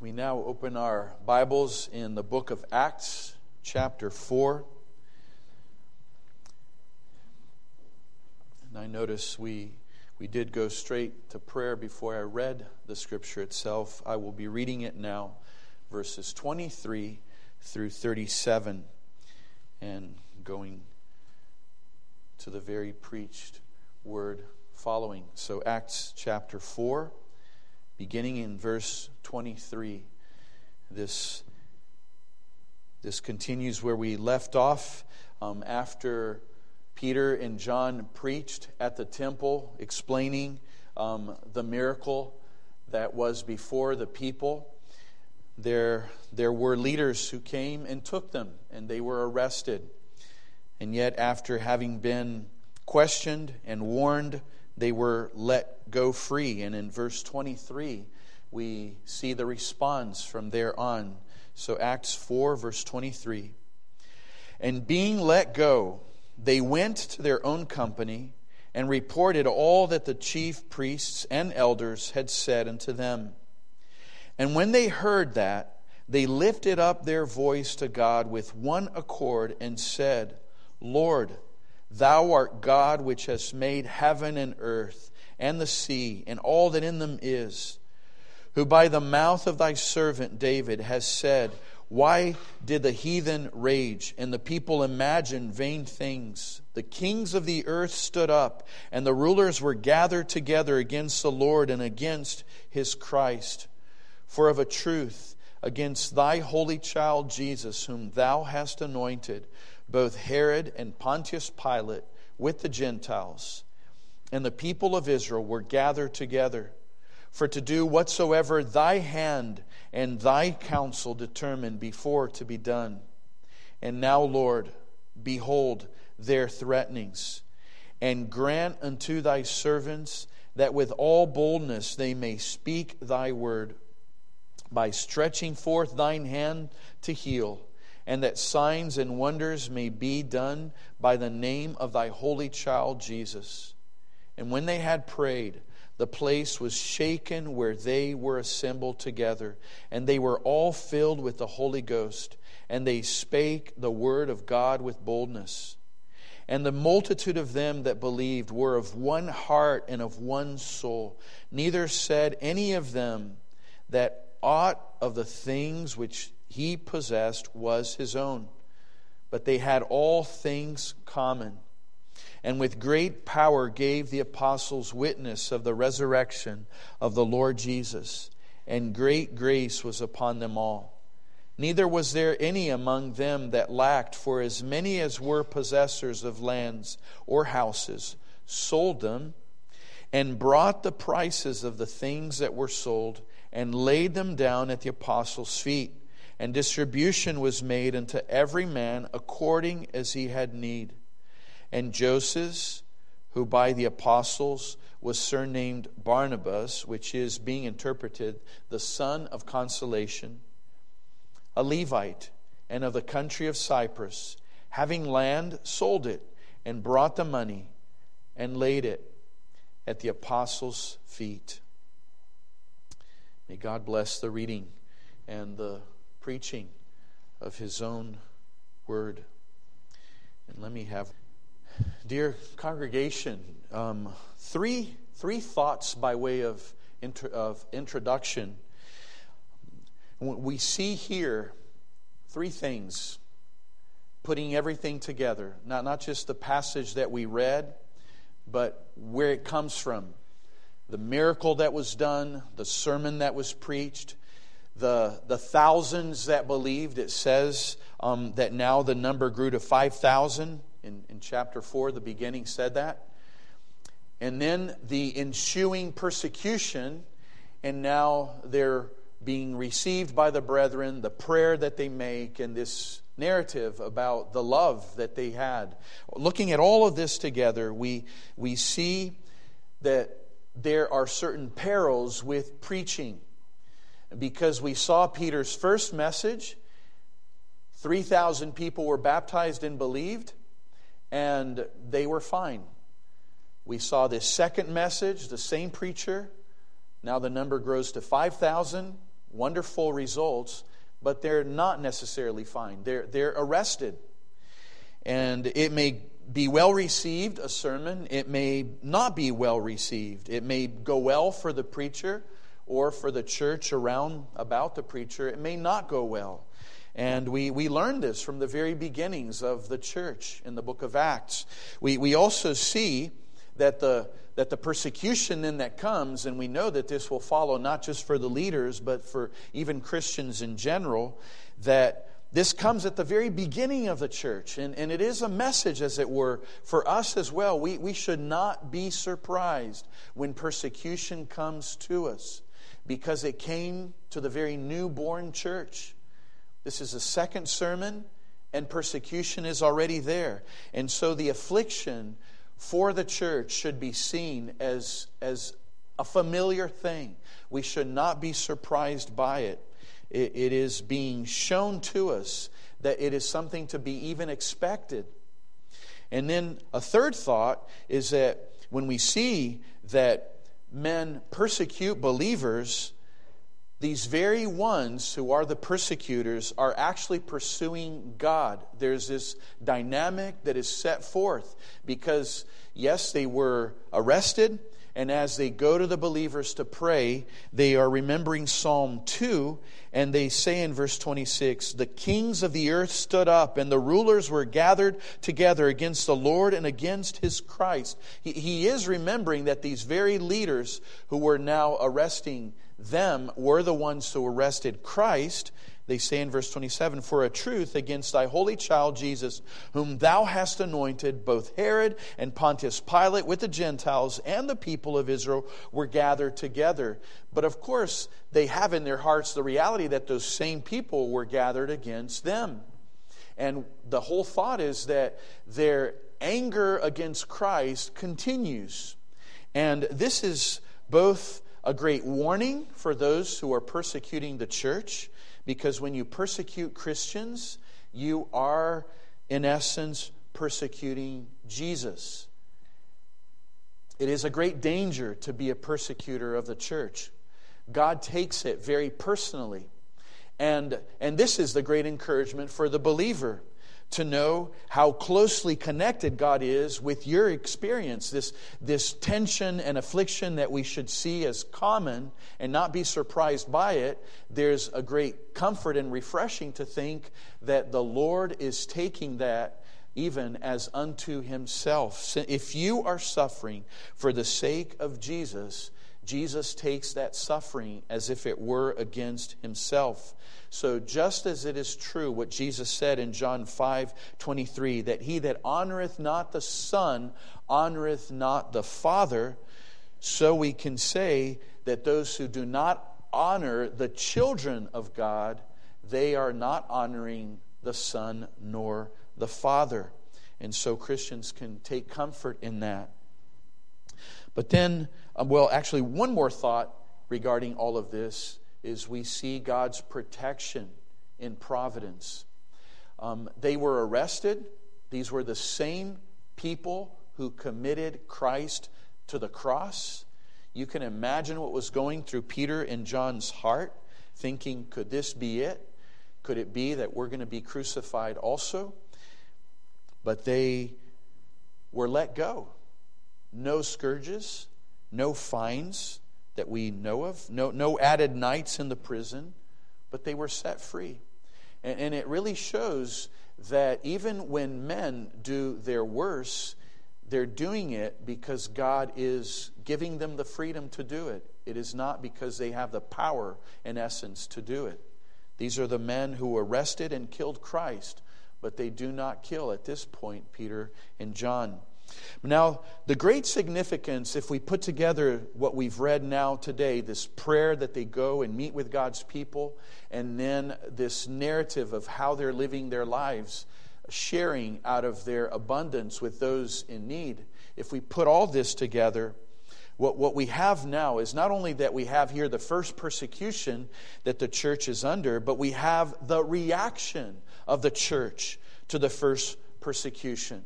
We now open our Bibles in the book of Acts, chapter 4. And I notice we, we did go straight to prayer before I read the scripture itself. I will be reading it now, verses 23 through 37, and going to the very preached word following. So, Acts chapter 4 beginning in verse 23. This, this continues where we left off um, after Peter and John preached at the temple, explaining um, the miracle that was before the people. There, there were leaders who came and took them, and they were arrested. And yet, after having been questioned and warned, they were let go free. And in verse 23, we see the response from there on. So, Acts 4, verse 23. And being let go, they went to their own company and reported all that the chief priests and elders had said unto them. And when they heard that, they lifted up their voice to God with one accord and said, Lord, Thou art God which hast made heaven and earth and the sea and all that in them is, who by the mouth of thy servant David has said, Why did the heathen rage and the people imagine vain things? The kings of the earth stood up, and the rulers were gathered together against the Lord and against his Christ. For of a truth, against thy holy child Jesus, whom thou hast anointed, both Herod and Pontius Pilate with the Gentiles and the people of Israel were gathered together for to do whatsoever thy hand and thy counsel determined before to be done. And now, Lord, behold their threatenings, and grant unto thy servants that with all boldness they may speak thy word by stretching forth thine hand to heal and that signs and wonders may be done by the name of thy holy child Jesus. And when they had prayed, the place was shaken where they were assembled together, and they were all filled with the Holy Ghost, and they spake the word of God with boldness. And the multitude of them that believed were of one heart and of one soul. Neither said any of them that aught of the things which he possessed was his own, but they had all things common. And with great power gave the apostles witness of the resurrection of the Lord Jesus, and great grace was upon them all. Neither was there any among them that lacked, for as many as were possessors of lands or houses sold them, and brought the prices of the things that were sold, and laid them down at the apostles' feet and distribution was made unto every man according as he had need. And Joseph, who by the apostles was surnamed Barnabas, which is being interpreted the son of consolation, a Levite, and of the country of Cyprus, having land, sold it, and brought the money, and laid it at the apostles' feet. May God bless the reading and the preaching of his own word. And let me have, dear congregation, um, three, three thoughts by way of, inter, of introduction. We see here three things putting everything together, not, not just the passage that we read, but where it comes from. The miracle that was done, the sermon that was preached, the, the thousands that believed, it says um, that now the number grew to 5,000. In, in chapter 4, the beginning said that. And then the ensuing persecution, and now they're being received by the brethren, the prayer that they make, and this narrative about the love that they had. Looking at all of this together, we, we see that there are certain perils with preaching because we saw Peter's first message. 3,000 people were baptized and believed, and they were fine. We saw this second message, the same preacher. Now the number grows to 5,000, wonderful results, but they're not necessarily fine. They're, they're arrested. And it may be well received, a sermon. It may not be well received. It may go well for the preacher or for the church around about the preacher. It may not go well. And we, we learned this from the very beginnings of the church in the book of Acts. We, we also see that the, that the persecution then that comes, and we know that this will follow not just for the leaders, but for even Christians in general, that this comes at the very beginning of the church, and, and it is a message, as it were, for us as well. We, we should not be surprised when persecution comes to us because it came to the very newborn church. This is a second sermon, and persecution is already there. And so the affliction for the church should be seen as, as a familiar thing. We should not be surprised by it it, it is being shown to us that it is something to be even expected. And then a third thought is that when we see that men persecute believers, these very ones who are the persecutors are actually pursuing God. There's this dynamic that is set forth because, yes, they were arrested, and as they go to the believers to pray, they are remembering Psalm 2, and they say in verse 26 The kings of the earth stood up, and the rulers were gathered together against the Lord and against his Christ. He, he is remembering that these very leaders who were now arresting them were the ones who arrested Christ they say in verse 27 For a truth against thy holy child Jesus, whom thou hast anointed, both Herod and Pontius Pilate with the Gentiles and the people of Israel were gathered together. But of course, they have in their hearts the reality that those same people were gathered against them. And the whole thought is that their anger against Christ continues. And this is both a great warning for those who are persecuting the church because when you persecute Christians, you are, in essence, persecuting Jesus. It is a great danger to be a persecutor of the church. God takes it very personally. And, and this is the great encouragement for the believer to know how closely connected God is with your experience. This, this tension and affliction that we should see as common and not be surprised by it, there's a great comfort and refreshing to think that the Lord is taking that even as unto himself. If you are suffering for the sake of Jesus, Jesus takes that suffering as if it were against himself. So, just as it is true what Jesus said in John 5 23, that he that honoreth not the Son honoreth not the Father, so we can say that those who do not honor the children of God, they are not honoring the Son nor the Father. And so Christians can take comfort in that. But then, um, well, actually, one more thought regarding all of this is we see God's protection in providence. Um, they were arrested. These were the same people who committed Christ to the cross. You can imagine what was going through Peter and John's heart, thinking, could this be it? Could it be that we're going to be crucified also? But they were let go. No scourges, no fines, that we know of, no, no added nights in the prison, but they were set free. And, and it really shows that even when men do their worst, they're doing it because God is giving them the freedom to do it. It is not because they have the power, in essence, to do it. These are the men who arrested and killed Christ, but they do not kill at this point Peter and John. Now, the great significance, if we put together what we've read now today, this prayer that they go and meet with God's people, and then this narrative of how they're living their lives, sharing out of their abundance with those in need, if we put all this together, what, what we have now is not only that we have here the first persecution that the church is under, but we have the reaction of the church to the first persecution.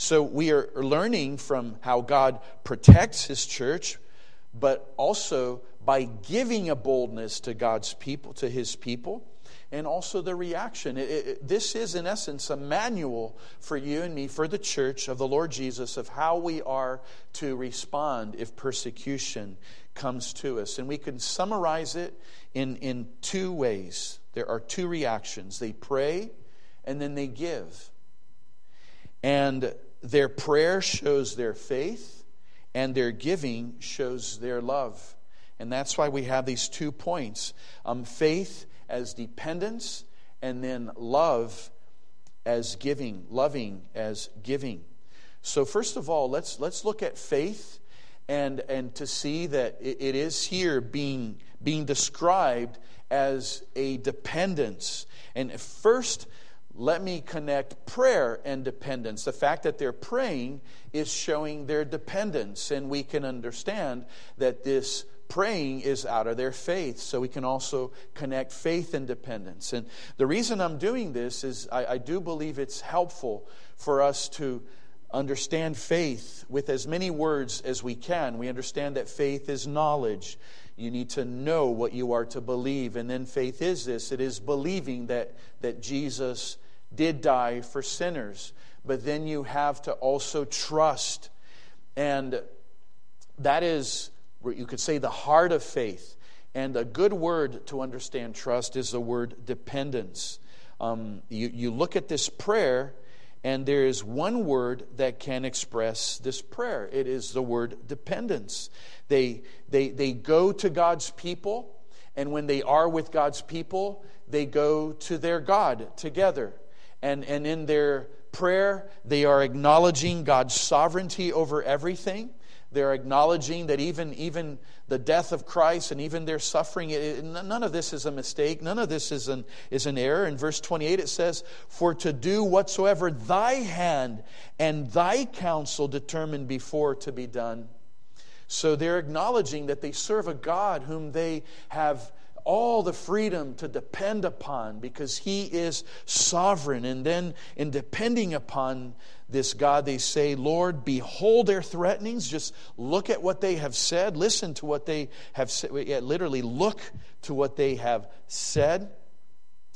So we are learning from how God protects his church, but also by giving a boldness to God's people, to his people, and also the reaction. It, it, this is, in essence, a manual for you and me, for the church of the Lord Jesus, of how we are to respond if persecution comes to us. And we can summarize it in, in two ways. There are two reactions they pray and then they give. And their prayer shows their faith, and their giving shows their love. And that's why we have these two points um, faith as dependence, and then love as giving, loving as giving. So, first of all, let's, let's look at faith and, and to see that it, it is here being, being described as a dependence. And first, let me connect prayer and dependence. The fact that they're praying is showing their dependence, and we can understand that this praying is out of their faith. So we can also connect faith and dependence. And the reason I'm doing this is I, I do believe it's helpful for us to understand faith with as many words as we can. We understand that faith is knowledge. You need to know what you are to believe. And then faith is this it is believing that, that Jesus did die for sinners. But then you have to also trust. And that is what you could say the heart of faith. And a good word to understand trust is the word dependence. Um, you, you look at this prayer, and there is one word that can express this prayer it is the word dependence. They, they, they go to God's people, and when they are with God's people, they go to their God together. And, and in their prayer, they are acknowledging God's sovereignty over everything. They're acknowledging that even, even the death of Christ and even their suffering, it, none of this is a mistake. None of this is an, is an error. In verse 28, it says, For to do whatsoever thy hand and thy counsel determined before to be done. So they're acknowledging that they serve a God whom they have all the freedom to depend upon because He is sovereign. And then, in depending upon this God, they say, Lord, behold their threatenings. Just look at what they have said. Listen to what they have said. Literally, look to what they have said.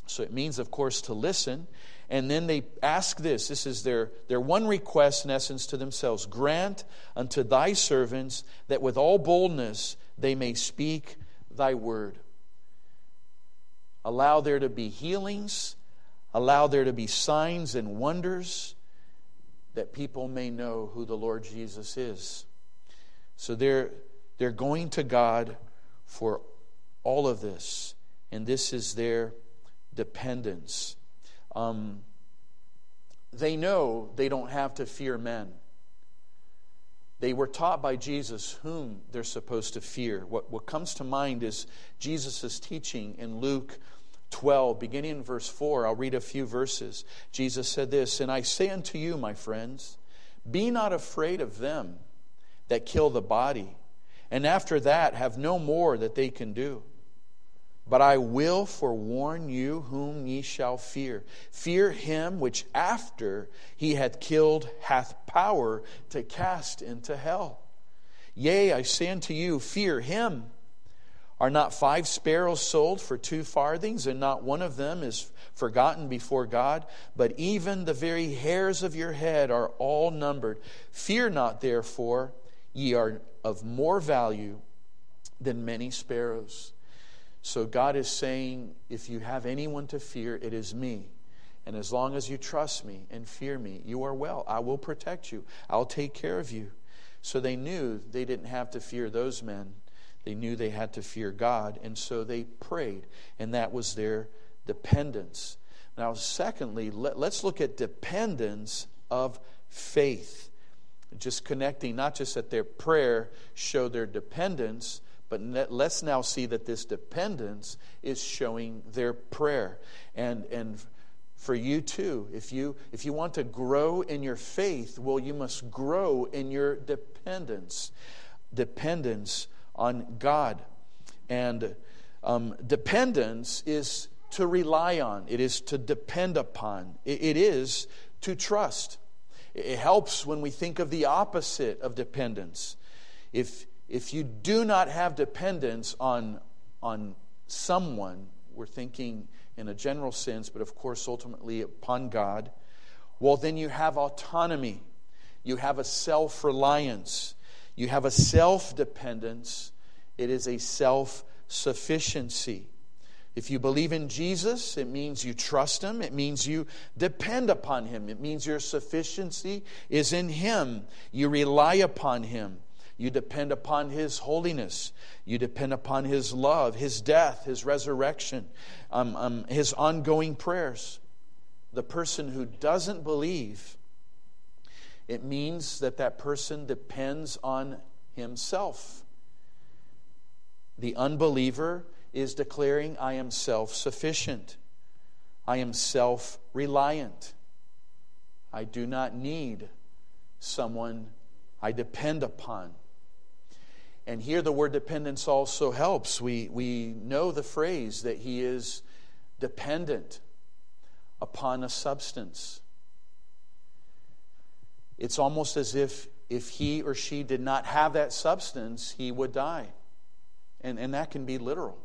So it means, of course, to listen. And then they ask this this is their, their one request, in essence, to themselves Grant unto thy servants that with all boldness they may speak thy word. Allow there to be healings. Allow there to be signs and wonders that people may know who the Lord Jesus is. So they're, they're going to God for all of this, and this is their dependence. Um, they know they don't have to fear men. They were taught by Jesus whom they're supposed to fear. What, what comes to mind is Jesus' teaching in Luke 12, beginning in verse 4. I'll read a few verses. Jesus said this And I say unto you, my friends, be not afraid of them that kill the body, and after that have no more that they can do. But I will forewarn you whom ye shall fear. Fear him which after he hath killed hath power to cast into hell. Yea, I say unto you, fear him. Are not five sparrows sold for two farthings, and not one of them is forgotten before God? But even the very hairs of your head are all numbered. Fear not, therefore, ye are of more value than many sparrows. So God is saying, if you have anyone to fear, it is me. And as long as you trust me and fear me, you are well. I will protect you, I'll take care of you. So they knew they didn't have to fear those men. They knew they had to fear God, and so they prayed, and that was their dependence. Now, secondly, let, us look at dependence of faith. Just connecting, not just that their prayer showed their dependence, but let's now see that this dependence is showing their prayer. And, and for you too, if you, if you want to grow in your faith, well, you must grow in your dependence. Dependence on God. And um, dependence is to rely on, it is to depend upon, it, it is to trust. It helps when we think of the opposite of dependence. If if you do not have dependence on, on someone, we're thinking in a general sense, but of course, ultimately upon God, well, then you have autonomy. You have a self reliance. You have a self dependence. It is a self sufficiency. If you believe in Jesus, it means you trust Him. It means you depend upon Him. It means your sufficiency is in Him. You rely upon Him. You depend upon His holiness. You depend upon His love, His death, His resurrection, um, um, His ongoing prayers. The person who doesn't believe, it means that that person depends on himself. The unbeliever is declaring, I am self sufficient. I am self reliant. I do not need someone I depend upon. And here the word dependence also helps. We, we know the phrase that he is dependent upon a substance. It's almost as if if he or she did not have that substance, he would die. And, and that can be literal.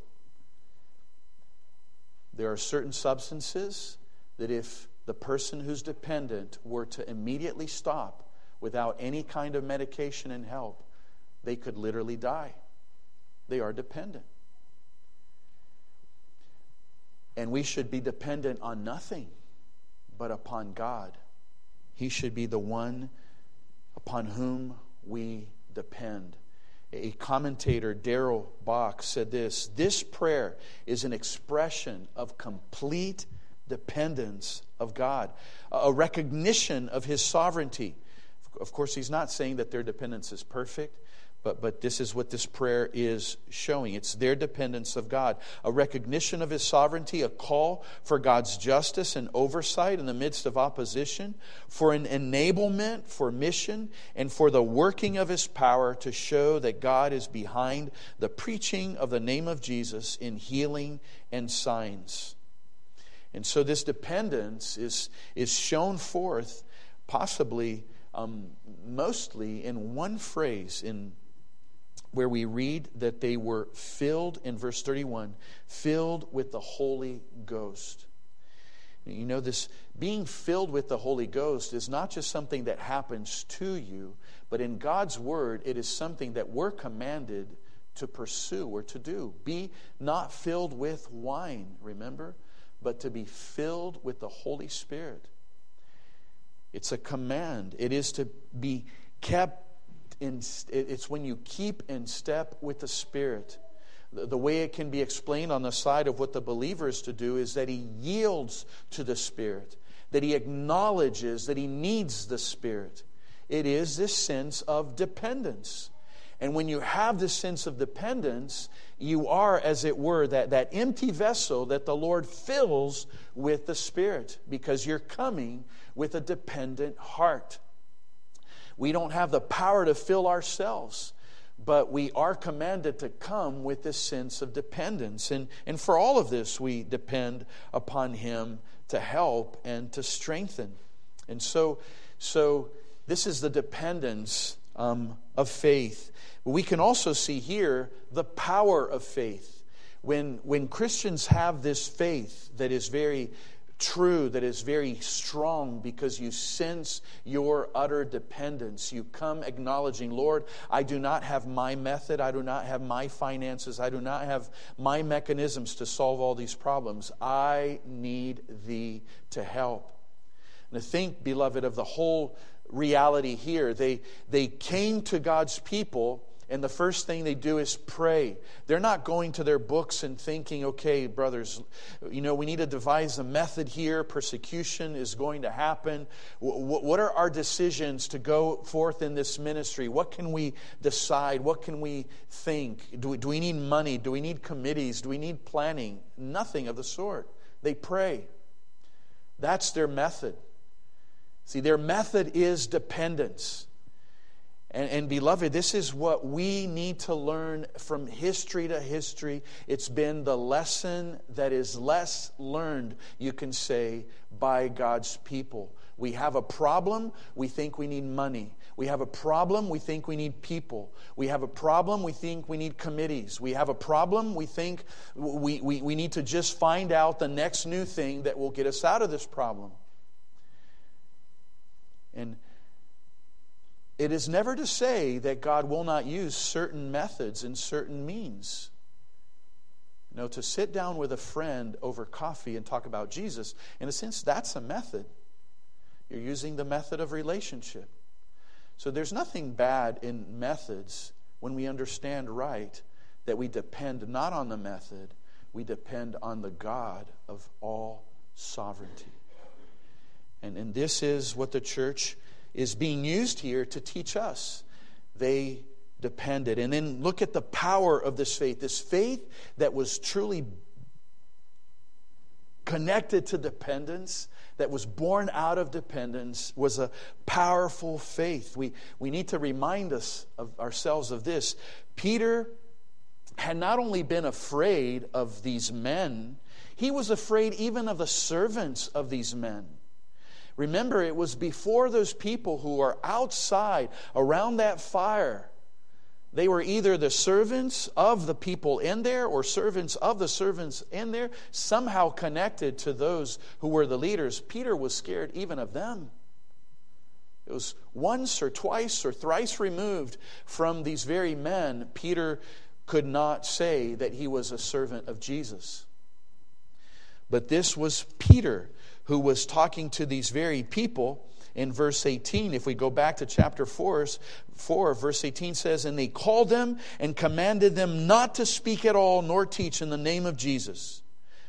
There are certain substances that if the person who's dependent were to immediately stop without any kind of medication and help, they could literally die. They are dependent. And we should be dependent on nothing but upon God. He should be the one upon whom we depend. A commentator, Darrell Bock, said this This prayer is an expression of complete dependence of God, a recognition of His sovereignty. Of course, he's not saying that their dependence is perfect. But, but this is what this prayer is showing. It's their dependence of God, a recognition of His sovereignty, a call for God's justice and oversight in the midst of opposition, for an enablement for mission, and for the working of His power to show that God is behind the preaching of the name of Jesus in healing and signs. And so this dependence is, is shown forth possibly um, mostly in one phrase in where we read that they were filled, in verse 31, filled with the Holy Ghost. You know, this being filled with the Holy Ghost is not just something that happens to you, but in God's Word, it is something that we're commanded to pursue or to do. Be not filled with wine, remember, but to be filled with the Holy Spirit. It's a command, it is to be kept in, it's when you keep in step with the Spirit. The way it can be explained on the side of what the believer is to do is that he yields to the Spirit, that he acknowledges that he needs the Spirit. It is this sense of dependence. And when you have this sense of dependence, you are, as it were, that, that empty vessel that the Lord fills with the Spirit because you're coming with a dependent heart. We don't have the power to fill ourselves, but we are commanded to come with this sense of dependence. And, and for all of this, we depend upon Him to help and to strengthen. And so, so this is the dependence um, of faith. We can also see here the power of faith. When, when Christians have this faith that is very true, that is very strong because you sense your utter dependence. You come acknowledging, Lord, I do not have my method, I do not have my finances, I do not have my mechanisms to solve all these problems. I need Thee to help. And think, beloved, of the whole reality here. They, they came to God's people and the first thing they do is pray. They're not going to their books and thinking, okay, brothers, you know, we need to devise a method here. Persecution is going to happen. What are our decisions to go forth in this ministry? What can we decide? What can we think? Do we, do we need money? Do we need committees? Do we need planning? Nothing of the sort. They pray. That's their method. See, their method is dependence. And, and, beloved, this is what we need to learn from history to history. It's been the lesson that is less learned, you can say, by God's people. We have a problem, we think we need money. We have a problem, we think we need people. We have a problem, we think we need committees. We have a problem, we think we, we, we need to just find out the next new thing that will get us out of this problem. And it is never to say that God will not use certain methods and certain means. You know, to sit down with a friend over coffee and talk about Jesus, in a sense, that's a method. You're using the method of relationship. So there's nothing bad in methods when we understand right that we depend not on the method, we depend on the God of all sovereignty. And, and this is what the church is being used here to teach us. They depended. And then look at the power of this faith this faith that was truly connected to dependence, that was born out of dependence, was a powerful faith. We, we need to remind us of ourselves of this. Peter had not only been afraid of these men, he was afraid even of the servants of these men. Remember, it was before those people who are outside around that fire they were either the servants of the people in there or servants of the servants in there, somehow connected to those who were the leaders. Peter was scared even of them. It was once or twice or thrice removed from these very men, Peter could not say that he was a servant of Jesus. But this was Peter who was talking to these very people in verse 18. If we go back to chapter 4, 4, verse 18 says, And they called them and commanded them not to speak at all nor teach in the name of Jesus.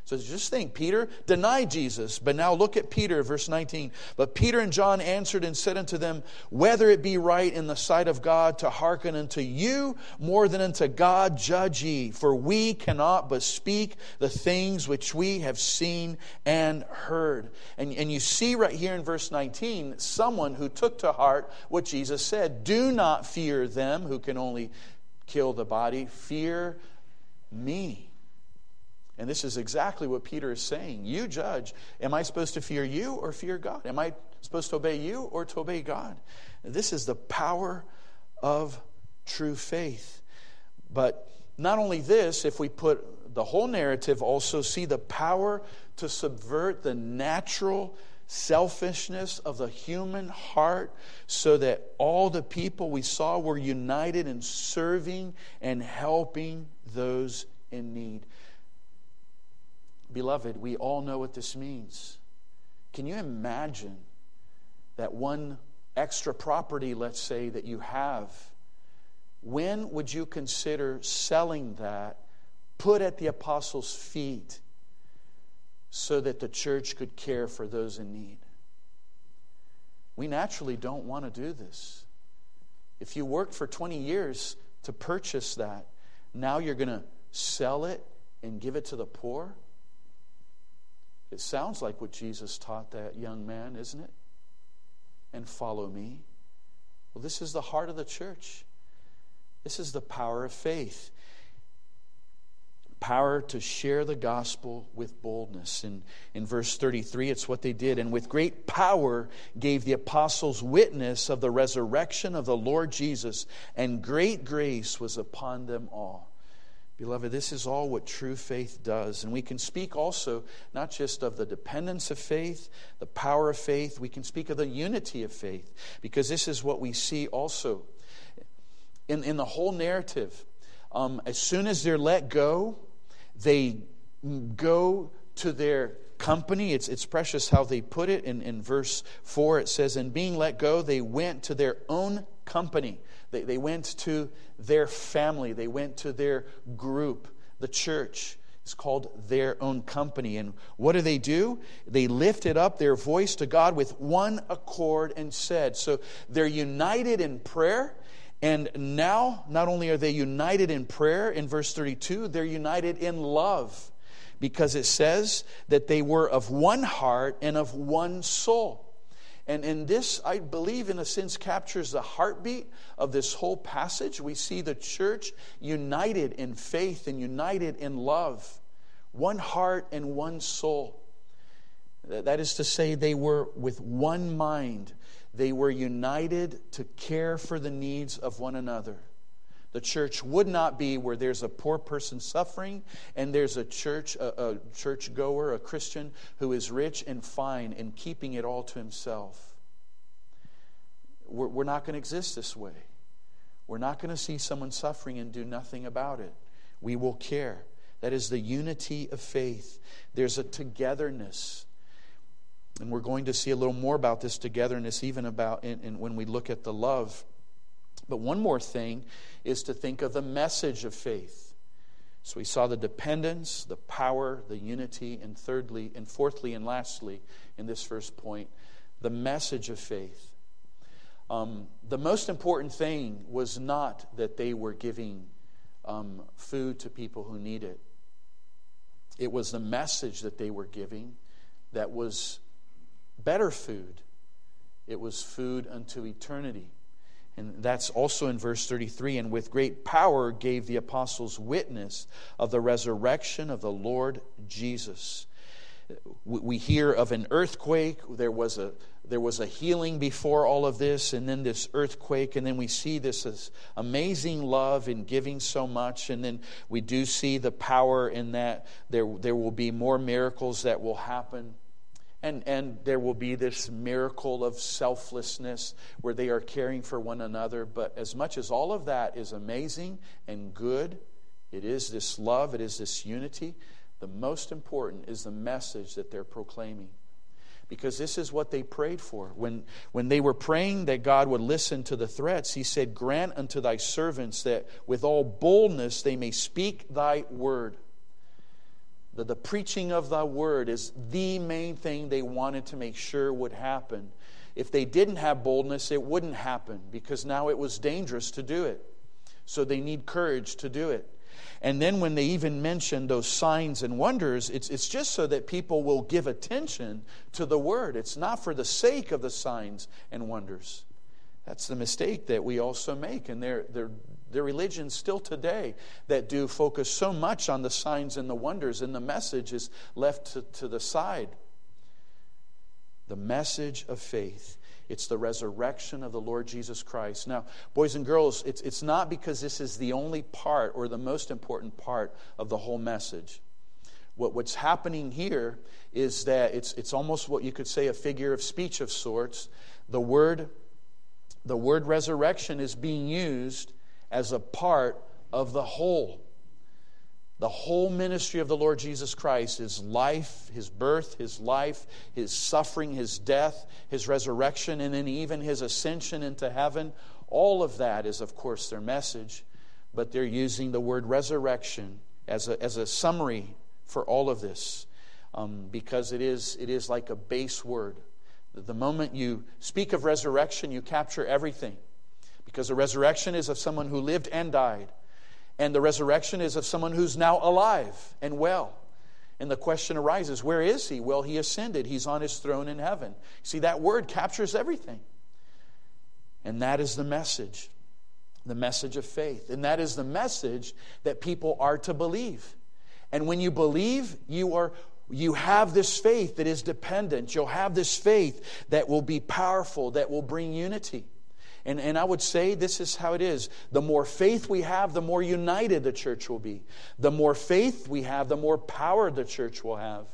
So just think, Peter denied Jesus. But now look at Peter, verse 19. But Peter and John answered and said unto them, Whether it be right in the sight of God to hearken unto you more than unto God, judge ye. For we cannot but speak the things which we have seen and heard. And, and you see right here in verse 19, someone who took to heart what Jesus said Do not fear them who can only kill the body, fear me. And this is exactly what Peter is saying. You judge. Am I supposed to fear you or fear God? Am I supposed to obey you or to obey God? This is the power of true faith. But not only this, if we put the whole narrative, also see the power to subvert the natural selfishness of the human heart so that all the people we saw were united in serving and helping those in need. Beloved, we all know what this means. Can you imagine that one extra property, let's say, that you have? When would you consider selling that, put at the apostles' feet, so that the church could care for those in need? We naturally don't want to do this. If you worked for 20 years to purchase that, now you're going to sell it and give it to the poor? It sounds like what Jesus taught that young man, isn't it? And follow me. Well, this is the heart of the church. This is the power of faith. Power to share the gospel with boldness. In, in verse 33, it's what they did. And with great power gave the apostles witness of the resurrection of the Lord Jesus, and great grace was upon them all. Beloved, this is all what true faith does. And we can speak also not just of the dependence of faith, the power of faith, we can speak of the unity of faith, because this is what we see also in, in the whole narrative. Um, as soon as they're let go, they go to their company. It's, it's precious how they put it. In, in verse 4, it says, And being let go, they went to their own company. They, they went to their family, they went to their group, the church. is called their own company. And what do they do? They lifted up their voice to God with one accord and said, So they're united in prayer. And now, not only are they united in prayer in verse 32, they're united in love because it says that they were of one heart and of one soul. And, and this, I believe, in a sense, captures the heartbeat of this whole passage. We see the church united in faith and united in love, one heart and one soul. That is to say, they were with one mind. they were united to care for the needs of one another. The church would not be where there's a poor person suffering and there's a church, a, a church goer, a Christian who is rich and fine and keeping it all to himself. We're, we're not going to exist this way. We're not going to see someone suffering and do nothing about it. We will care. That is the unity of faith. There's a togetherness. And we're going to see a little more about this togetherness, even about in, in, when we look at the love. But one more thing is to think of the message of faith. So we saw the dependence, the power, the unity, and thirdly, and fourthly, and lastly, in this first point, the message of faith. Um, the most important thing was not that they were giving um, food to people who need it. It was the message that they were giving that was better food. It was food unto eternity. And that's also in verse 33. And with great power gave the apostles witness of the resurrection of the Lord Jesus. We hear of an earthquake. There was a, there was a healing before all of this, and then this earthquake, and then we see this, amazing love in giving so much, and then we do see the power in that there, there will be more miracles that will happen. And, and there will be this miracle of selflessness where they are caring for one another. But as much as all of that is amazing and good, it is this love, it is this unity, the most important is the message that they're proclaiming because this is what they prayed for. When, when they were praying that God would listen to the threats, he said, Grant unto thy servants that with all boldness they may speak thy word. The, the preaching of thy word is the main thing they wanted to make sure would happen. If they didn't have boldness, it wouldn't happen because now it was dangerous to do it. So they need courage to do it. And then when they even mention those signs and wonders, it's, it's just so that people will give attention to the word. It's not for the sake of the signs and wonders. That's the mistake that we also make. And their, their, their religions still today that do focus so much on the signs and the wonders, and the message is left to, to the side. The message of faith it's the resurrection of the Lord Jesus Christ. Now, boys and girls, it's, it's not because this is the only part or the most important part of the whole message. What, what's happening here is that it's, it's almost what you could say a figure of speech of sorts. The word, the word resurrection is being used as a part of the whole. The whole ministry of the Lord Jesus Christ, his life, his birth, his life, his suffering, his death, his resurrection, and then even his ascension into heaven, all of that is, of course, their message, but they're using the word resurrection as a, as a summary for all of this um, because it is, it is like a base word. The moment you speak of resurrection, you capture everything because the resurrection is of someone who lived and died. And the resurrection is of someone who's now alive and well. And the question arises where is he? Well, he ascended, he's on his throne in heaven. See, that word captures everything. And that is the message the message of faith. And that is the message that people are to believe. And when you believe, you are you have this faith that is dependent. You'll have this faith that will be powerful, that will bring unity. And, and I would say this is how it is. The more faith we have, the more united the church will be. The more faith we have, the more power the church will have.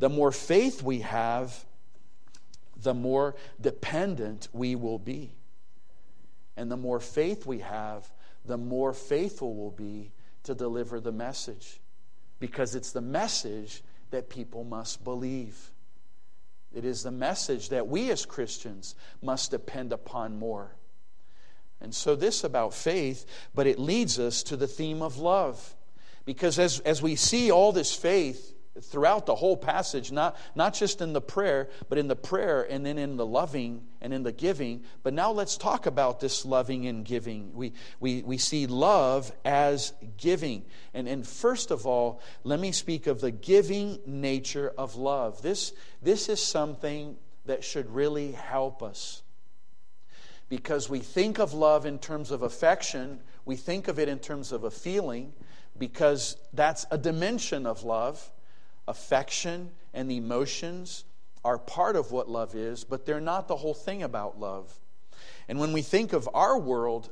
The more faith we have, the more dependent we will be. And the more faith we have, the more faithful we'll be to deliver the message. Because it's the message that people must believe. It is the message that we as Christians must depend upon more. And so, this about faith, but it leads us to the theme of love. Because as, as we see all this faith throughout the whole passage, not, not just in the prayer, but in the prayer and then in the loving and in the giving. But now let's talk about this loving and giving. We, we, we see love as giving. And, and first of all, let me speak of the giving nature of love. This, this is something that should really help us because we think of love in terms of affection, we think of it in terms of a feeling, because that's a dimension of love. Affection and emotions are part of what love is, but they're not the whole thing about love. And when we think of our world,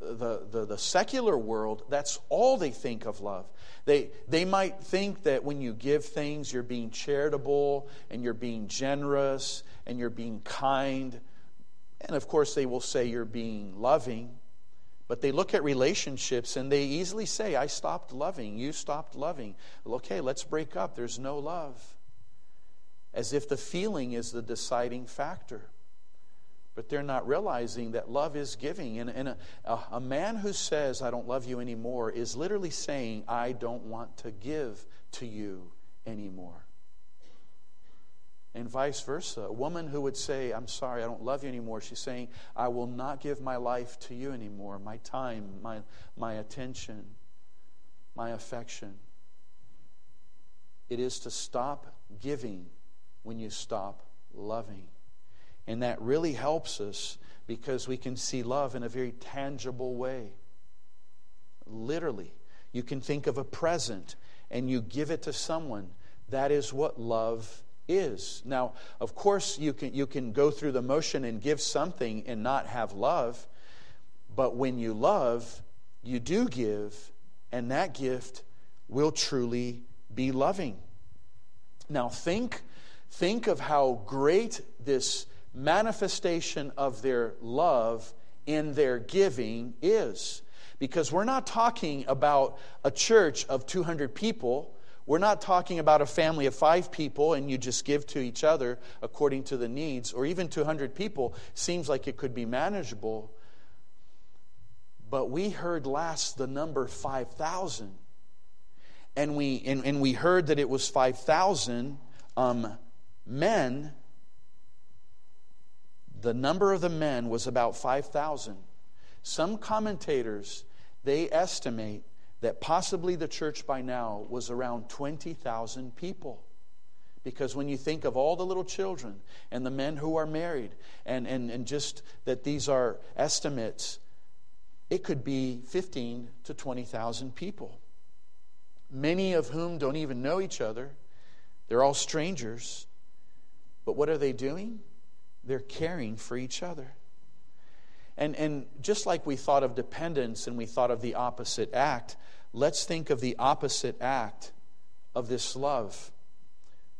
the, the, the, secular world, that's all they think of love. They, they might think that when you give things, you're being charitable and you're being generous and you're being kind. And of course, they will say you're being loving. But they look at relationships and they easily say, I stopped loving, you stopped loving. Okay, let's break up. There's no love. As if the feeling is the deciding factor but they're not realizing that love is giving. And, and a, a, a, man who says, I don't love you anymore, is literally saying, I don't want to give to you anymore. And vice versa. A woman who would say, I'm sorry, I don't love you anymore, she's saying, I will not give my life to you anymore, my time, my, my attention, my affection. It is to stop giving when you stop loving. And that really helps us because we can see love in a very tangible way. Literally, you can think of a present and you give it to someone. That is what love is. Now, of course, you can, you can go through the motion and give something and not have love, but when you love, you do give, and that gift will truly be loving. Now, think, think of how great this manifestation of their love in their giving is. Because we're not talking about a church of 200 people. We're not talking about a family of five people and you just give to each other according to the needs, or even 200 people seems like it could be manageable. But we heard last the number 5,000. And we, and, and we heard that it was 5,000 um, men the number of the men was about 5,000. Some commentators, they estimate that possibly the church by now was around 20,000 people. Because when you think of all the little children and the men who are married, and, and, and just that these are estimates, it could be 15 to 20,000 people. Many of whom don't even know each other. They're all strangers. But what are they doing? They're caring for each other. And, and just like we thought of dependence and we thought of the opposite act, let's think of the opposite act of this love.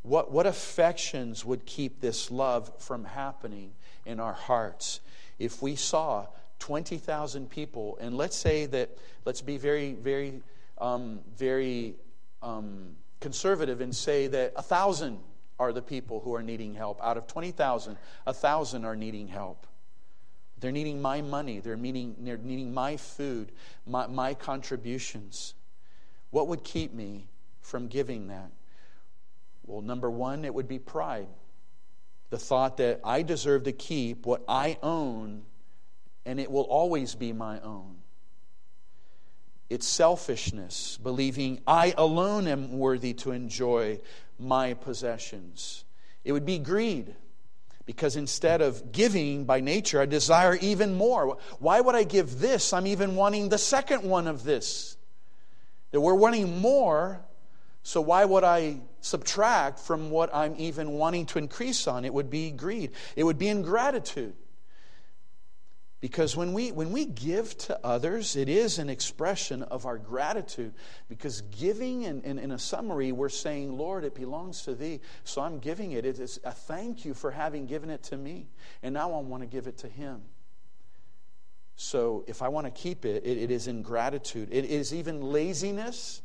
What, what affections would keep this love from happening in our hearts if we saw 20,000 people, and let's say that, let's be very, very, um, very um, conservative and say that a 1,000 are the people who are needing help. Out of 20,000, 1,000 are needing help. They're needing my money, they're needing, they're needing my food, my, my contributions. What would keep me from giving that? Well, number one, it would be pride. The thought that I deserve to keep what I own and it will always be my own. It's selfishness, believing I alone am worthy to enjoy my possessions. It would be greed, because instead of giving by nature, I desire even more. Why would I give this? I'm even wanting the second one of this. That we're wanting more, so why would I subtract from what I'm even wanting to increase on? It would be greed, it would be ingratitude. Because when we, when we give to others, it is an expression of our gratitude. Because giving, in, in, in, a summary, we're saying, Lord, it belongs to thee, so I'm giving it. It is a thank you for having given it to me. And now I want to give it to him. So if I want to keep it, it, it is in gratitude. It is even laziness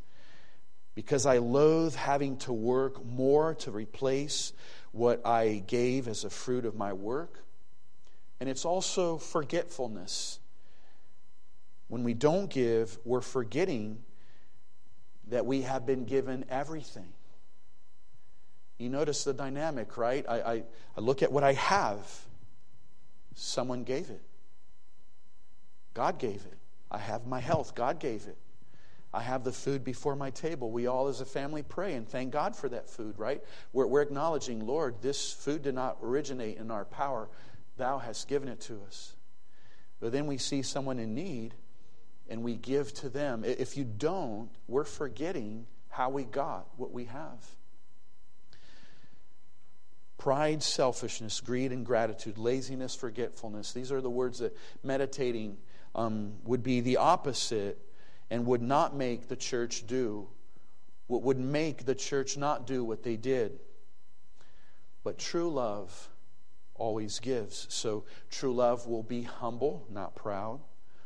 because I loathe having to work more to replace what I gave as a fruit of my work. And it's also forgetfulness. When we don't give, we're forgetting that we have been given everything. You notice the dynamic, right? I, I, I, look at what I have. Someone gave it. God gave it. I have my health. God gave it. I have the food before my table. We all, as a family, pray and thank God for that food, right? We're, we're acknowledging, Lord, this food did not originate in our power. Thou hast given it to us. But then we see someone in need and we give to them. If you don't, we're forgetting how we got what we have. Pride, selfishness, greed, and gratitude, laziness, forgetfulness. These are the words that meditating um, would be the opposite and would not make the church do what would make the church not do what they did. But true love always gives. So true love will be humble, not proud,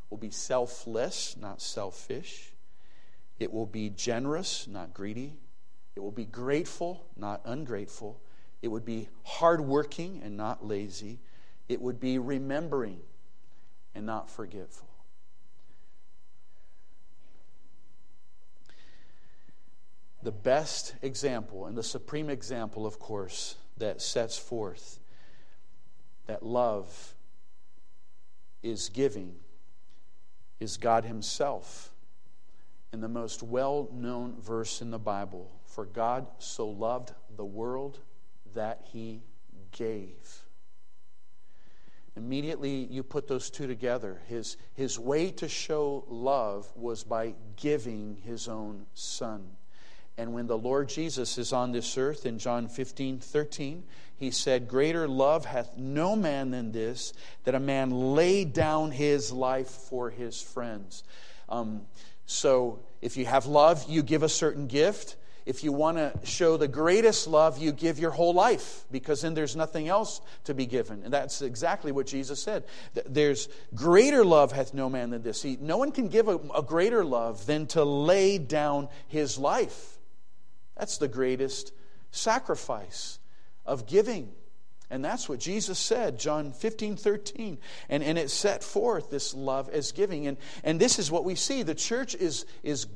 will be selfless, not selfish. It will be generous, not greedy. It will be grateful, not ungrateful. It would be hardworking and not lazy. It would be remembering and not forgetful. The best example, and the supreme example, of course, that sets forth that love is giving is God Himself. In the most well known verse in the Bible, for God so loved the world that he gave. Immediately, you put those two together. His, his way to show love was by giving his own son. And when the Lord Jesus is on this earth in John 15, 13, he said, Greater love hath no man than this, that a man lay down his life for his friends. Um, so if you have love, you give a certain gift if you want to show the greatest love, you give your whole life because then there's nothing else to be given. And that's exactly what Jesus said. There's greater love hath no man than this. See, no one can give a, a greater love than to lay down his life. That's the greatest sacrifice of giving. And that's what Jesus said, John 15, 13. And, and it set forth this love as giving. And, and this is what we see. The church is, is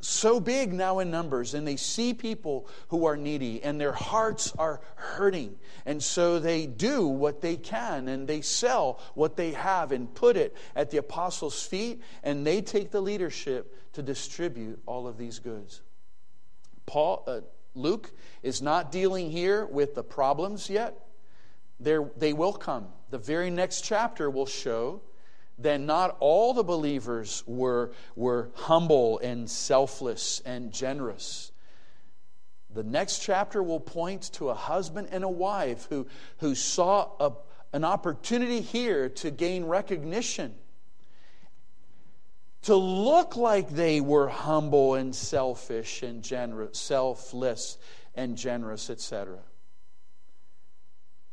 so big now in numbers, and they see people who are needy, and their hearts are hurting. And so they do what they can, and they sell what they have and put it at the apostles' feet, and they take the leadership to distribute all of these goods. Paul, uh, Luke is not dealing here with the problems yet. They're, they will come. The very next chapter will show that not all the believers were, were humble and selfless and generous. The next chapter will point to a husband and a wife who, who saw a, an opportunity here to gain recognition, to look like they were humble and selfish and generous, selfless and generous, etc.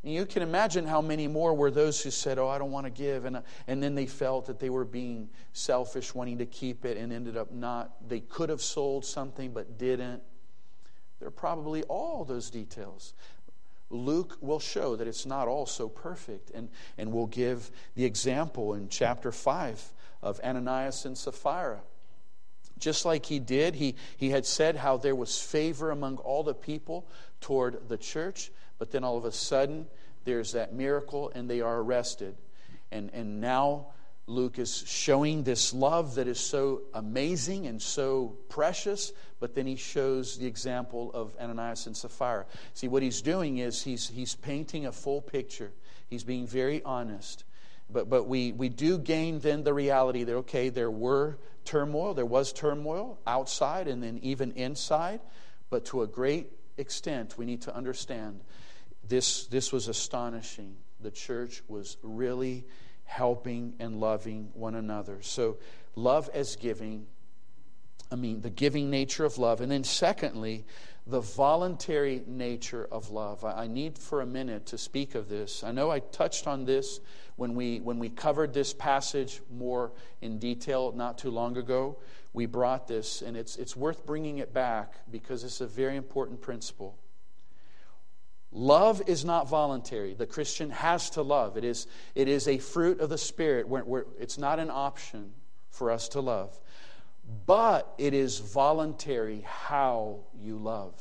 You can imagine how many more were those who said, Oh, I don't want to give. And, and then they felt that they were being selfish, wanting to keep it, and ended up not. They could have sold something but didn't. There are probably all those details. Luke will show that it's not all so perfect, and, and will give the example in chapter 5 of Ananias and Sapphira. Just like he did, he, he had said how there was favor among all the people toward the church. But then all of a sudden, there's that miracle and they are arrested. And, and now Luke is showing this love that is so amazing and so precious, but then he shows the example of Ananias and Sapphira. See, what he's doing is he's, he's painting a full picture, he's being very honest. But, but we, we do gain then the reality that, okay, there were turmoil, there was turmoil outside and then even inside, but to a great extent, we need to understand this, this was astonishing. The church was really helping and loving one another. So, love as giving, I mean, the giving nature of love. And then, secondly, the voluntary nature of love. I need for a minute to speak of this. I know I touched on this when we, when we covered this passage more in detail not too long ago. We brought this, and it's, it's worth bringing it back because it's a very important principle. Love is not voluntary. The Christian has to love. It is, it is a fruit of the Spirit. Where, where it's not an option for us to love. But it is voluntary how you love.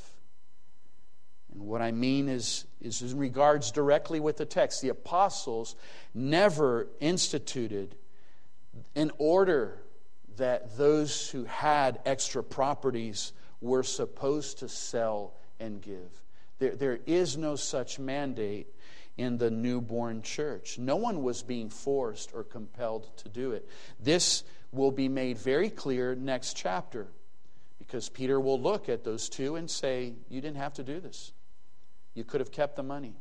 And what I mean is, is in regards directly with the text. The apostles never instituted an order that those who had extra properties were supposed to sell and give. There, there is no such mandate in the newborn church. No one was being forced or compelled to do it. This will be made very clear next chapter because Peter will look at those two and say, You didn't have to do this. You could have kept the money.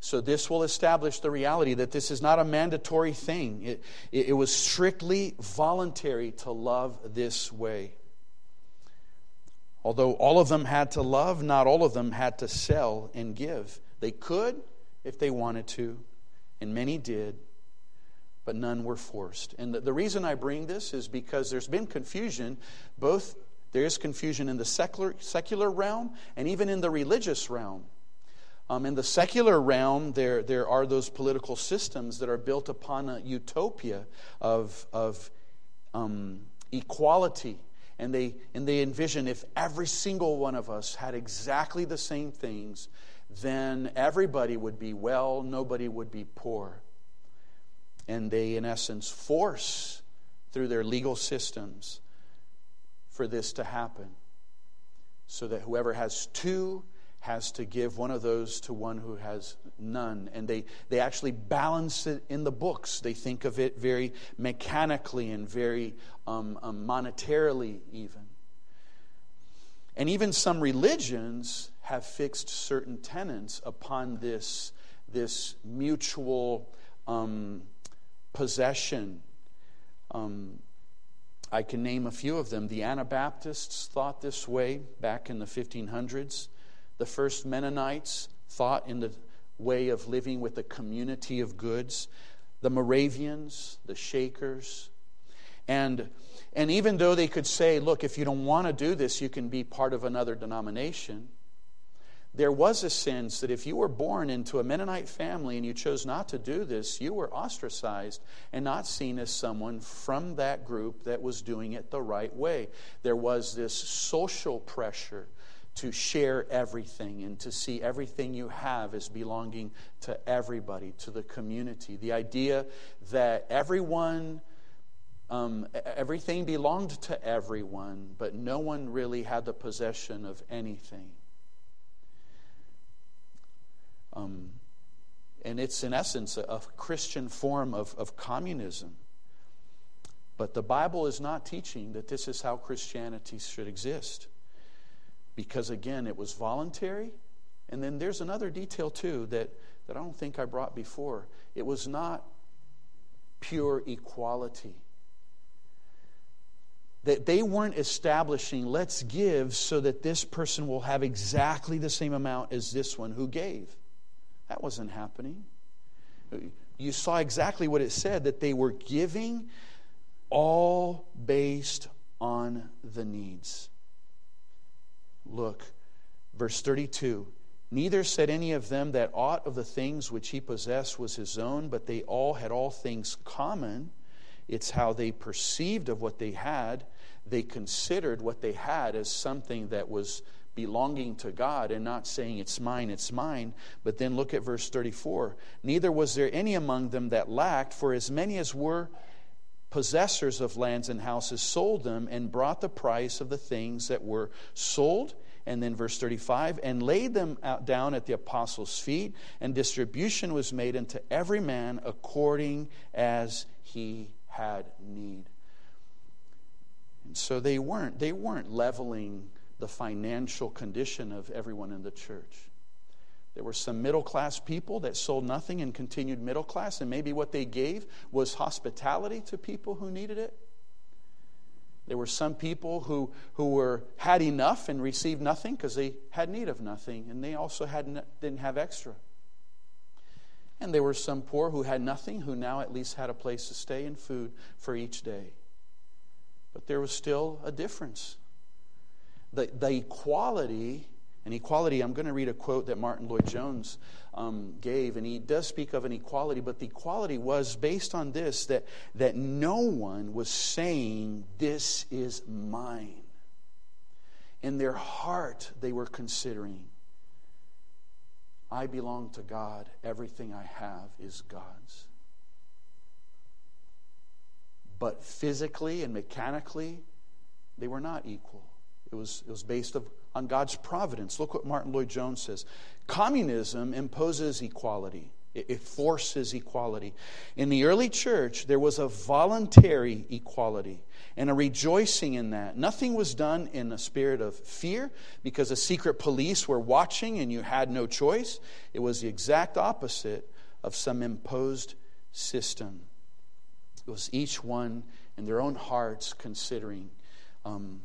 So, this will establish the reality that this is not a mandatory thing. It, it, it, was strictly voluntary to love this way. Although all of them had to love, not all of them had to sell and give. They could if they wanted to, and many did, but none were forced. And the, the reason I bring this is because there's been confusion, both there is confusion in the secular, secular realm and even in the religious realm. Um, in the secular realm, there, there are those political systems that are built upon a utopia of, of um, equality. And they, and they envision if every single one of us had exactly the same things, then everybody would be well, nobody would be poor. And they, in essence, force through their legal systems for this to happen. So that whoever has two has to give one of those to one who has none. And they, they actually balance it in the books. They think of it very mechanically and very um, um, monetarily, even. And even some religions have fixed certain tenets upon this, this mutual um, possession. Um, I can name a few of them. The Anabaptists thought this way back in the 1500s. The first Mennonites thought in the way of living with a community of goods. The Moravians, the Shakers. And, and even though they could say, look, if you don't want to do this, you can be part of another denomination, there was a sense that if you were born into a Mennonite family and you chose not to do this, you were ostracized and not seen as someone from that group that was doing it the right way. There was this social pressure to share everything and to see everything you have as belonging to everybody, to the community. The idea that everyone, um, everything belonged to everyone, but no one really had the possession of anything. Um, and it's, in essence, a, a Christian form of, of communism. But the Bible is not teaching that this is how Christianity should exist because again, it was voluntary. And then there's another detail too that, that I don't think I brought before. It was not pure equality. That they weren't establishing, let's give so that this person will have exactly the same amount as this one who gave. That wasn't happening. You saw exactly what it said that they were giving all based on the needs. Look, verse 32 Neither said any of them that aught of the things which he possessed was his own, but they all had all things common. It's how they perceived of what they had. They considered what they had as something that was belonging to God and not saying, It's mine, it's mine. But then look at verse 34. Neither was there any among them that lacked, for as many as were possessors of lands and houses sold them and brought the price of the things that were sold. And then verse 35 and laid them down at the apostles' feet, and distribution was made unto every man according as he had need. And so they weren't, they weren't leveling the financial condition of everyone in the church. There were some middle class people that sold nothing and continued middle class, and maybe what they gave was hospitality to people who needed it. There were some people who, who were, had enough and received nothing because they had need of nothing, and they also had, didn't have extra. And there were some poor who had nothing, who now at least had a place to stay and food for each day. But there was still a difference. The, the equality and equality, I'm going to read a quote that Martyn Lloyd-Jones um, gave, and he does speak of an equality, but the equality was based on this that, that no one was saying, This is mine. In their heart, they were considering, I belong to God. Everything I have is God's. But physically and mechanically, they were not equal. It was, it was based of, on God's providence. Look what Martyn Lloyd-Jones says. Communism imposes equality. It forces equality. In the early church, there was a voluntary equality and a rejoicing in that. Nothing was done in a spirit of fear because the secret police were watching and you had no choice. It was the exact opposite of some imposed system. It was each one in their own hearts considering um,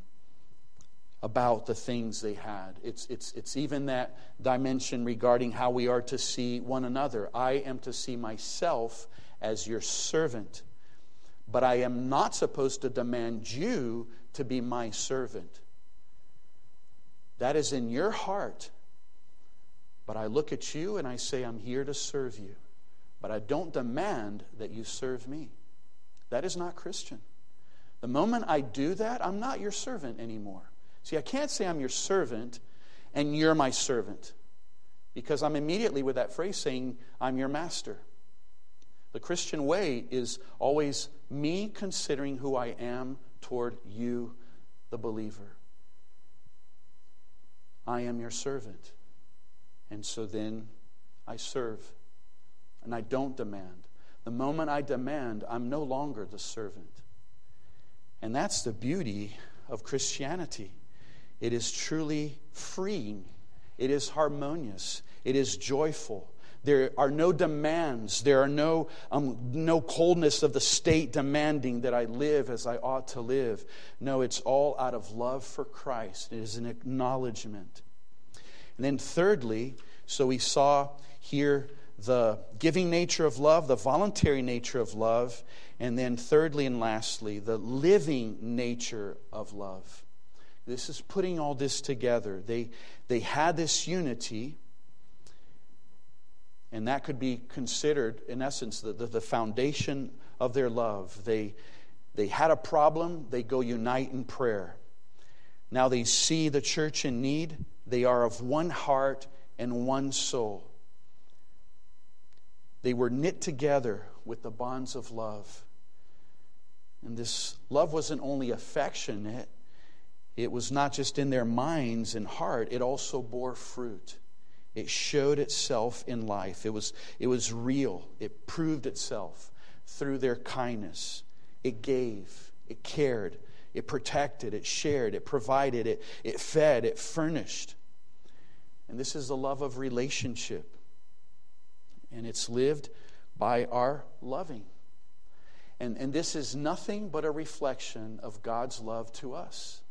about the things they had. It's, it's, it's even that dimension regarding how we are to see one another. I am to see myself as your servant, but I am not supposed to demand you to be my servant. That is in your heart. But I look at you and I say, I'm here to serve you. But I don't demand that you serve me. That is not Christian. The moment I do that, I'm not your servant anymore. See, I can't say I'm your servant and you're my servant because I'm immediately with that phrase saying, I'm your master. The Christian way is always me considering who I am toward you, the believer. I am your servant. And so then I serve. And I don't demand. The moment I demand, I'm no longer the servant. And that's the beauty of Christianity. It is truly freeing. It is harmonious. It is joyful. There are no demands. There are no, um, no coldness of the state demanding that I live as I ought to live. No, it's all out of love for Christ. It is an acknowledgement. And then, thirdly, so we saw here the giving nature of love, the voluntary nature of love, and then, thirdly and lastly, the living nature of love. This is putting all this together. They, they had this unity, and that could be considered, in essence, the, the, the foundation of their love. They, they had a problem, they go unite in prayer. Now they see the church in need, they are of one heart and one soul. They were knit together with the bonds of love. And this love wasn't only affectionate, it was not just in their minds and heart, it also bore fruit. It showed itself in life. It was, it was real. It proved itself through their kindness. It gave, it cared, it protected, it shared, it provided, it, it fed, it furnished. And this is the love of relationship. And it's lived by our loving. And, and this is nothing but a reflection of God's love to us.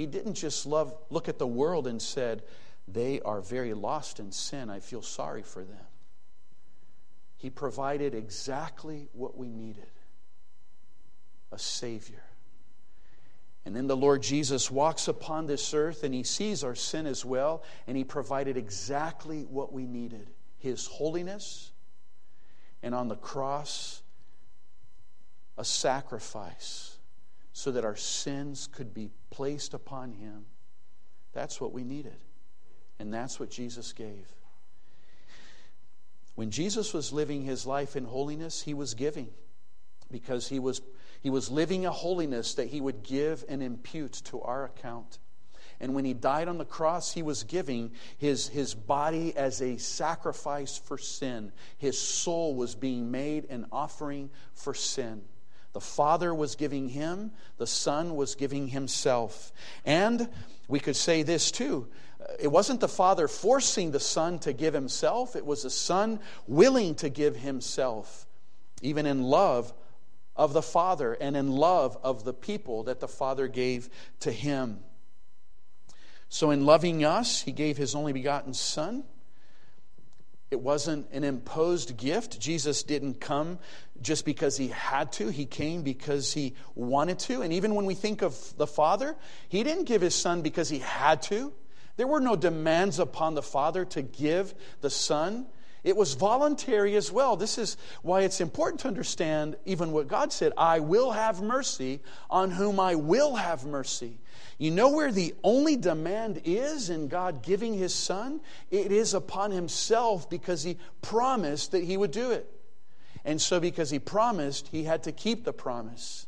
He didn't just love, look at the world and said, they are very lost in sin. I feel sorry for them. He provided exactly what we needed a Savior. And then the Lord Jesus walks upon this earth and he sees our sin as well, and he provided exactly what we needed His holiness, and on the cross, a sacrifice so that our sins could be placed upon him. That's what we needed. And that's what Jesus gave. When Jesus was living his life in holiness, he was giving because he was, he was living a holiness that he would give and impute to our account. And when he died on the cross, he was giving his, his body as a sacrifice for sin. His soul was being made an offering for sin. The Father was giving him, the Son was giving himself. And we could say this too uh, it wasn't the Father forcing the Son to give himself, it was the Son willing to give himself, even in love of the Father and in love of the people that the Father gave to him. So, in loving us, he gave his only begotten Son. It wasn't an imposed gift. Jesus didn't come just because he had to, he came because he wanted to. And even when we think of the Father, he didn't give his Son because he had to. There were no demands upon the Father to give the Son. It was voluntary as well. This is why it's important to understand even what God said I will have mercy on whom I will have mercy. You know where the only demand is in God giving his son? It is upon himself because he promised that he would do it. And so, because he promised, he had to keep the promise.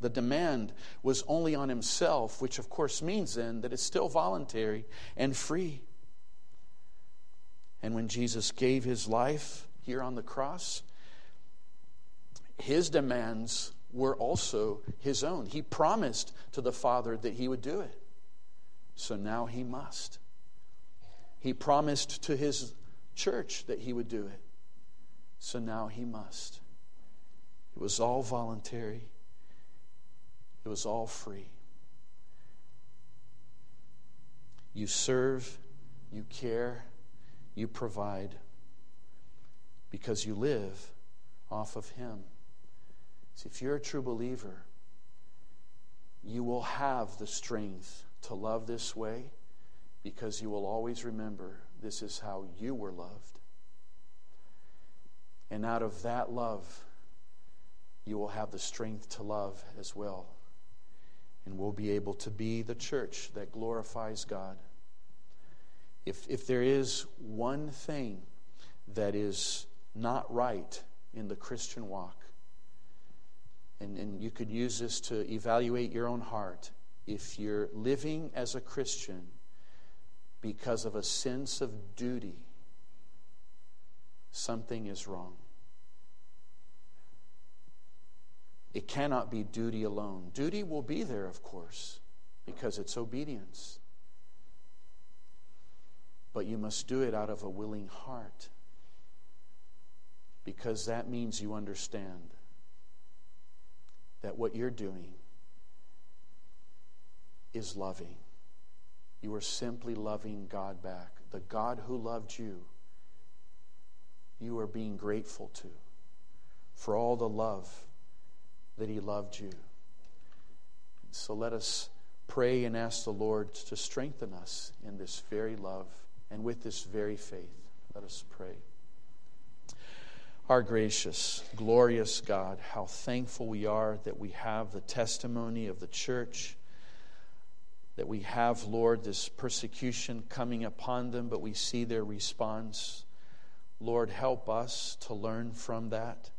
The demand was only on himself, which of course means then that it's still voluntary and free. And when Jesus gave his life, here on the cross, his demands were also his own. He promised to the Father that he would do it. So now he must. He promised to his church that he would do it. So now he must. It was all voluntary, it was all free. You serve, you care, you provide because you live off of him. See, if you're a true believer, you will have the strength to love this way because you will always remember this is how you were loved. And out of that love, you will have the strength to love as well. And we'll be able to be the church that glorifies God. If, if there is one thing that is not right in the Christian walk, and, and you could use this to evaluate your own heart. If you're living as a Christian because of a sense of duty, something is wrong. It cannot be duty alone. Duty will be there, of course, because it's obedience. But you must do it out of a willing heart, because that means you understand that what you're doing is loving. You are simply loving God back. The God who loved you, you are being grateful to for all the love that He loved you. So let us pray and ask the Lord to strengthen us in this very love and with this very faith. Let us pray. Our gracious, glorious God, how thankful we are that we have the testimony of the church, that we have, Lord, this persecution coming upon them, but we see their response. Lord, help us to learn from that.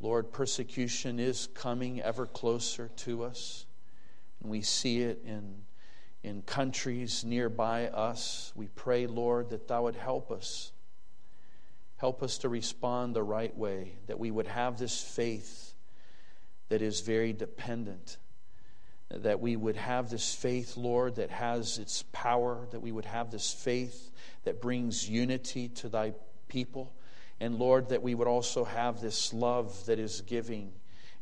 Lord, persecution is coming ever closer to us, and we see it in, in countries nearby us. We pray, Lord, that Thou would help us Help us to respond the right way, that we would have this faith that is very dependent, that we would have this faith, Lord, that has its power, that we would have this faith that brings unity to thy people. And Lord, that we would also have this love that is giving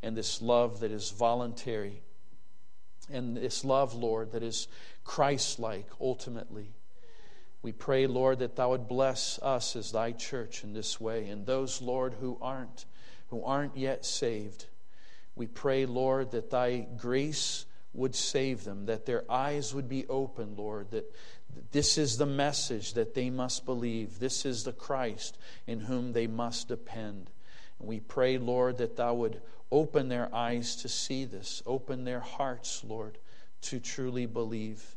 and this love that is voluntary. And this love, Lord, that is Christ like ultimately. We pray, Lord, that thou would bless us as thy church in this way, and those, Lord, who aren't, who aren't yet saved. We pray, Lord, that thy grace would save them, that their eyes would be open, Lord, that this is the message that they must believe. This is the Christ in whom they must depend. And we pray, Lord, that thou would open their eyes to see this, open their hearts, Lord, to truly believe.